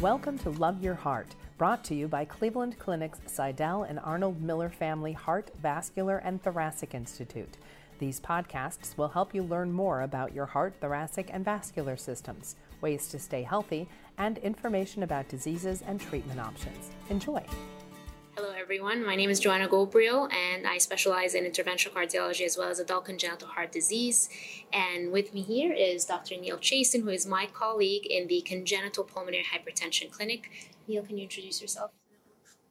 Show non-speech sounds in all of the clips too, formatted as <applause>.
Welcome to Love Your Heart, brought to you by Cleveland Clinic's Sydell and Arnold Miller Family Heart, Vascular, and Thoracic Institute. These podcasts will help you learn more about your heart, thoracic, and vascular systems, ways to stay healthy, and information about diseases and treatment options. Enjoy! Everyone. My name is Joanna Ghobrial, and I specialize in interventional cardiology as well as adult congenital heart disease. And with me here is Dr. Neal Chaisson, who is my colleague in the Congenital Pulmonary Hypertension Clinic. Neal, can you introduce yourself?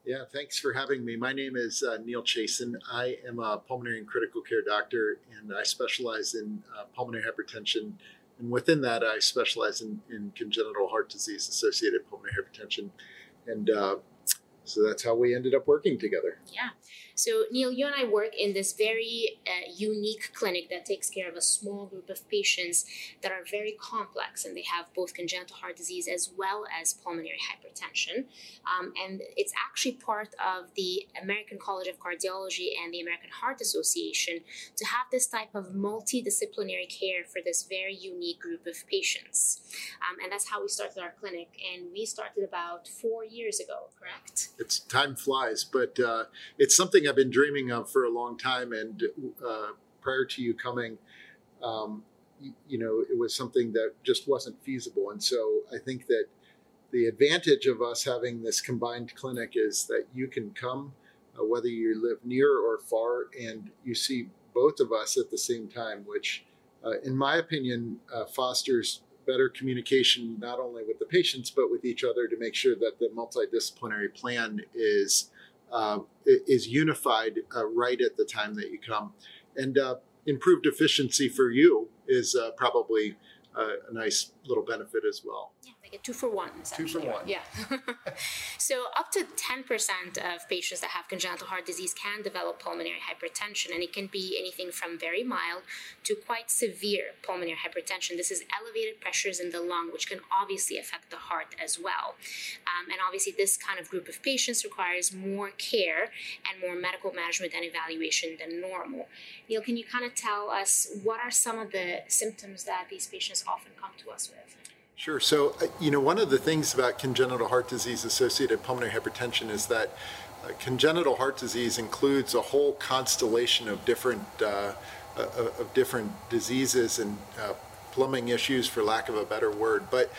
Yeah, thanks for having me. My name is uh, Neal Chaisson. I am a pulmonary and critical care doctor, and I specialize in uh, pulmonary hypertension. And within that, I specialize in, in congenital heart disease associated pulmonary hypertension. And uh, so that's how we ended up working together. Yeah. So, Neal, you and I work in this very uh, unique clinic that takes care of a small group of patients that are very complex and they have both congenital heart disease as well as pulmonary hypertension. Um, and it's actually part of the American College of Cardiology and the American Heart Association to have this type of multidisciplinary care for this very unique group of patients. Um, and that's how we started our clinic. And we started about four years ago, correct? It's time flies, but uh, it's something I've been dreaming of for a long time. And uh, prior to you coming, um, you, you, know, it was something that just wasn't feasible. And so I think that the advantage of us having this combined clinic is that you can come, uh, whether you live near or far, and you see both of us at the same time, which, uh, in my opinion, uh, fosters better communication not only with the patients but with each other to make sure that the multidisciplinary plan is uh, is unified uh, right at the time that you come. And uh, improved efficiency for you is uh, probably uh, a nice little benefit as well. Yeah two for one. Two for one. Yeah. <laughs> so up to 10% of patients that have congenital heart disease can develop pulmonary hypertension, and it can be anything from very mild to quite severe pulmonary hypertension. This is elevated pressures in the lung, which can obviously affect the heart as well. Um, and obviously, this kind of group of patients requires more care and more medical management and evaluation than normal. Neal, can you kind of tell us what are some of the symptoms that these patients often come to us with? Sure. So, uh, you know, one of the things about congenital heart disease associated pulmonary hypertension is that uh, congenital heart disease includes a whole constellation of different uh, uh, of different diseases and uh, plumbing issues, for lack of a better word. But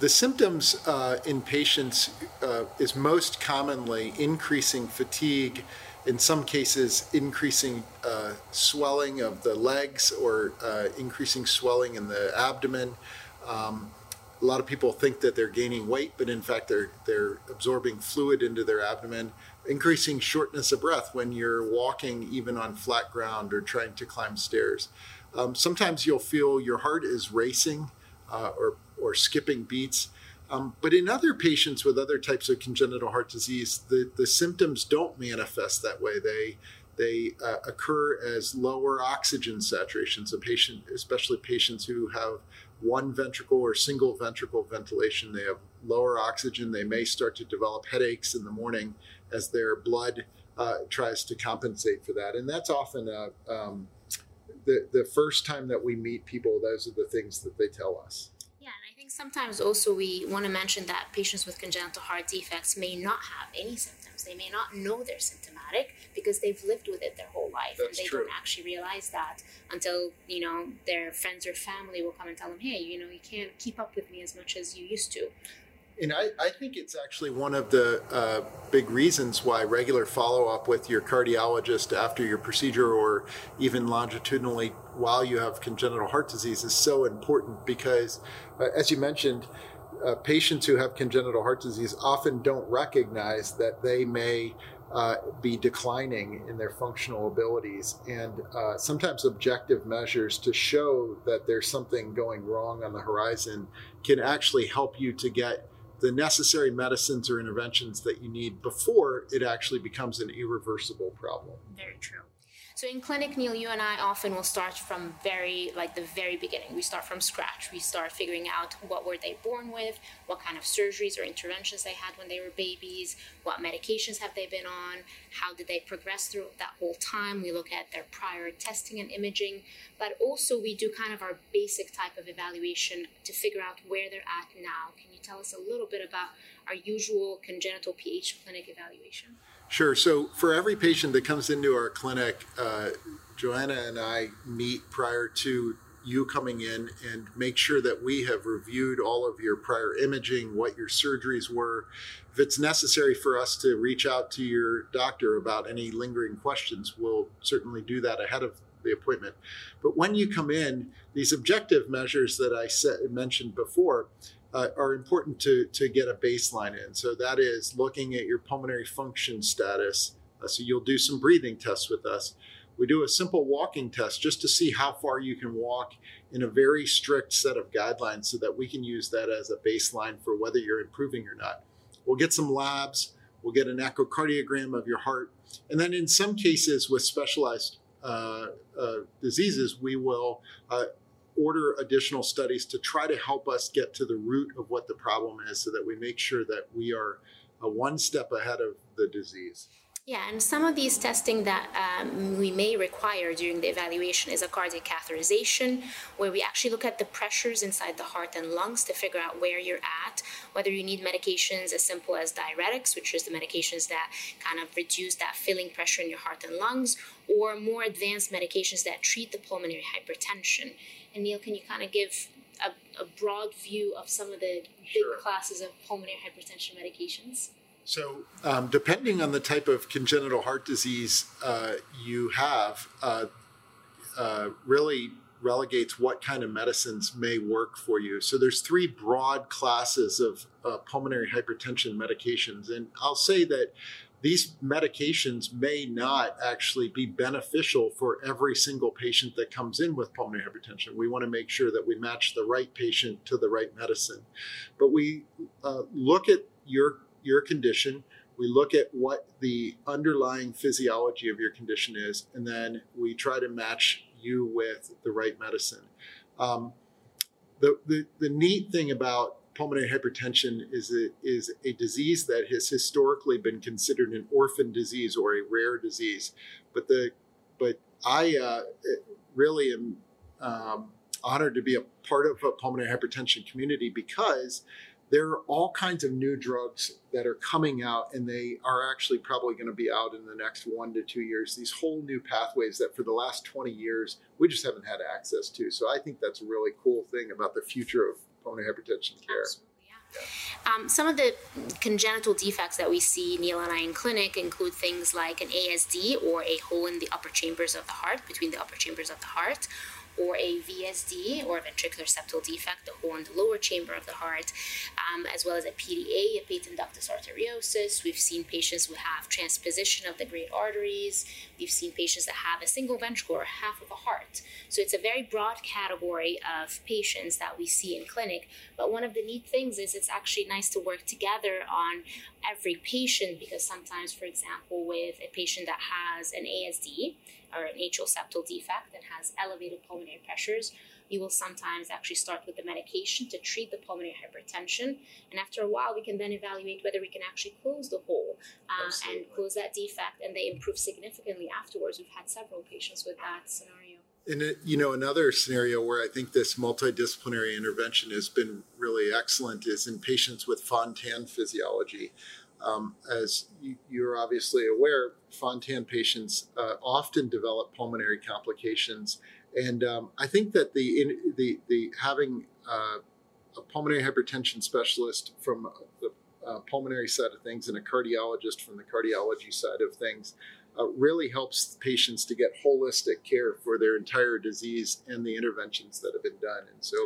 the symptoms uh, in patients is most commonly increasing fatigue, in some cases, increasing swelling of the legs or increasing swelling in the abdomen. Um, a lot of people think that they're gaining weight, but in fact they're they're absorbing fluid into their abdomen, increasing shortness of breath when you're walking even on flat ground or trying to climb stairs. Um, sometimes you'll feel your heart is racing uh, or or skipping beats. Um, but in other patients with other types of congenital heart disease, the, the symptoms don't manifest that way. They they uh, occur as lower oxygen saturations. A patient, especially patients who have one ventricle or single ventricle ventilation. They have lower oxygen. They may start to develop headaches in the morning as their blood uh, tries to compensate for that. And that's often a, um, the, the first time that we meet people, those are the things that they tell us. Yeah, and I think sometimes also we want to mention that patients with congenital heart defects may not have any symptoms. They may not know they're symptomatic because they've lived with it their whole life That's and they true. don't actually realize that until you know their friends or family will come and tell them hey you know you can't keep up with me as much as you used to and I, I think it's actually one of the uh, big reasons why regular follow up with your cardiologist after your procedure or even longitudinally while you have congenital heart disease is so important because, uh, as you mentioned, uh, patients who have congenital heart disease often don't recognize that they may uh, be declining in their functional abilities. And uh, sometimes objective measures to show that there's something going wrong on the horizon can actually help you to get the necessary medicines or interventions that you need before it actually becomes an irreversible problem. Very true. So in clinic, Neal, you and I often will start from very, like the very beginning. We start from scratch. We start figuring out what were they born with, what kind of surgeries or interventions they had when they were babies, what medications have they been on, how did they progress through that whole time. We look at their prior testing and imaging, but also we do kind of our basic type of evaluation to figure out where they're at now. Can you tell us a little bit about our usual congenital PH clinic evaluation? Sure. So for every patient that comes into our clinic, uh, Joanna and I meet prior to you coming in and make sure that we have reviewed all of your prior imaging, what your surgeries were. If it's necessary for us to reach out to your doctor about any lingering questions, we'll certainly do that ahead of the appointment. But when you come in, these objective measures that I mentioned before, uh, are important to, to get a baseline in. So that is looking at your pulmonary function status. Uh, so you'll do some breathing tests with us. We do a simple walking test just to see how far you can walk in a very strict set of guidelines so that we can use that as a baseline for whether you're improving or not. We'll get some labs, we'll get an echocardiogram of your heart, and then in some cases with specialized uh, uh, diseases, we will uh, order additional studies to try to help us get to the root of what the problem is so that we make sure that we are uh, one step ahead of the disease. Yeah, and some of these testing that um, we may require during the evaluation is a cardiac catheterization, where we actually look at the pressures inside the heart and lungs to figure out where you're at, whether you need medications as simple as diuretics, which is the medications that kind of reduce that filling pressure in your heart and lungs, or more advanced medications that treat the pulmonary hypertension. And Neal, can you kind of give a, a broad view of some of the big sure. classes of pulmonary hypertension medications? So, um, depending on the type of congenital heart disease uh, you have, uh, uh, really relegates what kind of medicines may work for you. So, there's three broad classes of uh, pulmonary hypertension medications, and I'll say that these medications may not actually be beneficial for every single patient that comes in with pulmonary hypertension. We want to make sure that we match the right patient to the right medicine. But we uh, look at your your condition, we look at what the underlying physiology of your condition is, and then we try to match you with the right medicine. Um, the, the, the neat thing about pulmonary hypertension is a, is a disease that has historically been considered an orphan disease or a rare disease. But the but I uh, really am um, honored to be a part of a pulmonary hypertension community because there are all kinds of new drugs that are coming out and they are actually probably going to be out in the next one to two years. These whole new pathways that for the last 20 years we just haven't had access to. So i think that's a really cool thing about the future of pulmonary hypertension care. Absolutely. Um, some of the congenital defects that we see, Neal and I, in clinic include things like an ASD or a hole in the upper chambers of the heart, between the upper chambers of the heart, or a VSD or a ventricular septal defect, the hole in the lower chamber of the heart, um, as well as a PDA, a patent ductus arteriosus. We've seen patients who have transposition of the great arteries. We've seen patients that have a single ventricle or half of a heart. So it's a very broad category of patients that we see in clinic. But one of the neat things is it's actually nice to work together on every patient because sometimes, for example, with a patient that has an ASD, or an atrial septal defect and has elevated pulmonary pressures, you will sometimes actually start with the medication to treat the pulmonary hypertension. And after a while, we can then evaluate whether we can actually close the hole uh, and close that defect, and they improve significantly afterwards. We've had several patients with that scenario. And you know, another scenario where I think this multidisciplinary intervention has been really excellent is in patients with Fontan physiology. Um, as you're obviously aware, Fontan patients uh, often develop pulmonary complications, and um, I think that the in, the the having uh, a pulmonary hypertension specialist from the uh, pulmonary side of things and a cardiologist from the cardiology side of things uh, really helps patients to get holistic care for their entire disease and the interventions that have been done. And so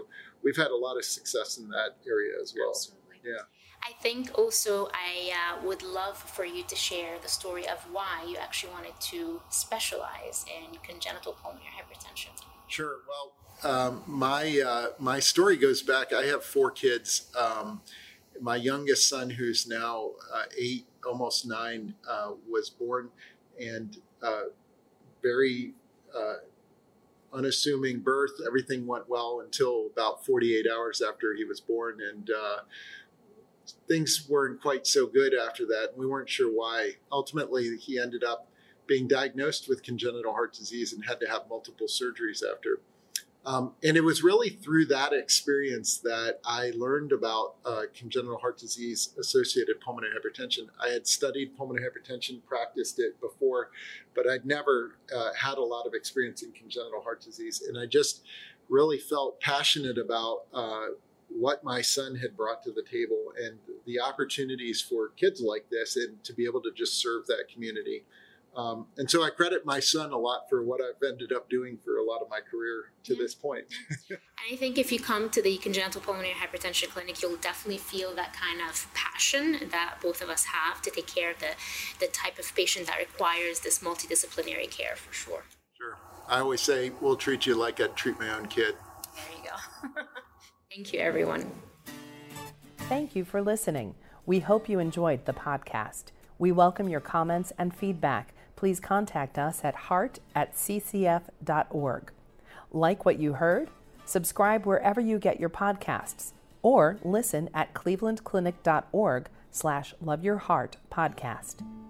we've had a lot of success in that area as well. Absolutely. Yeah. I think also I uh, would love for you to share the story of why you actually wanted to specialize in congenital pulmonary hypertension. Sure. Well, um, my uh, my story goes back. I have four kids. Um, my youngest son, who's now uh, eight, almost nine, uh, was born and uh, very uh, unassuming birth. Everything went well until about 48 hours after he was born, and things weren't quite so good after that. We weren't sure why. Ultimately, he ended up being diagnosed with congenital heart disease and had to have multiple surgeries after. Um, and it was really through that experience that I learned about uh, congenital heart disease associated pulmonary hypertension. I had studied pulmonary hypertension, practiced it before, but I'd never uh, had a lot of experience in congenital heart disease. And I just really felt passionate about uh, what my son had brought to the table and the opportunities for kids like this and to be able to just serve that community. Um, and so I credit my son a lot for what I've ended up doing for a lot of my career to yeah. this point. <laughs> and I think if you come to the congenital pulmonary hypertension clinic, you'll definitely feel that kind of passion that both of us have to take care of the, the type of patient that requires this multidisciplinary care for sure. Sure. I always say, we'll treat you like I'd treat my own kid. Thank you, everyone. Thank you for listening. We hope you enjoyed the podcast. We welcome your comments and feedback please contact us at heart at ccf.org. Like what you heard? Subscribe wherever you get your podcasts or listen at clevelandclinic.org slash love your heart podcast.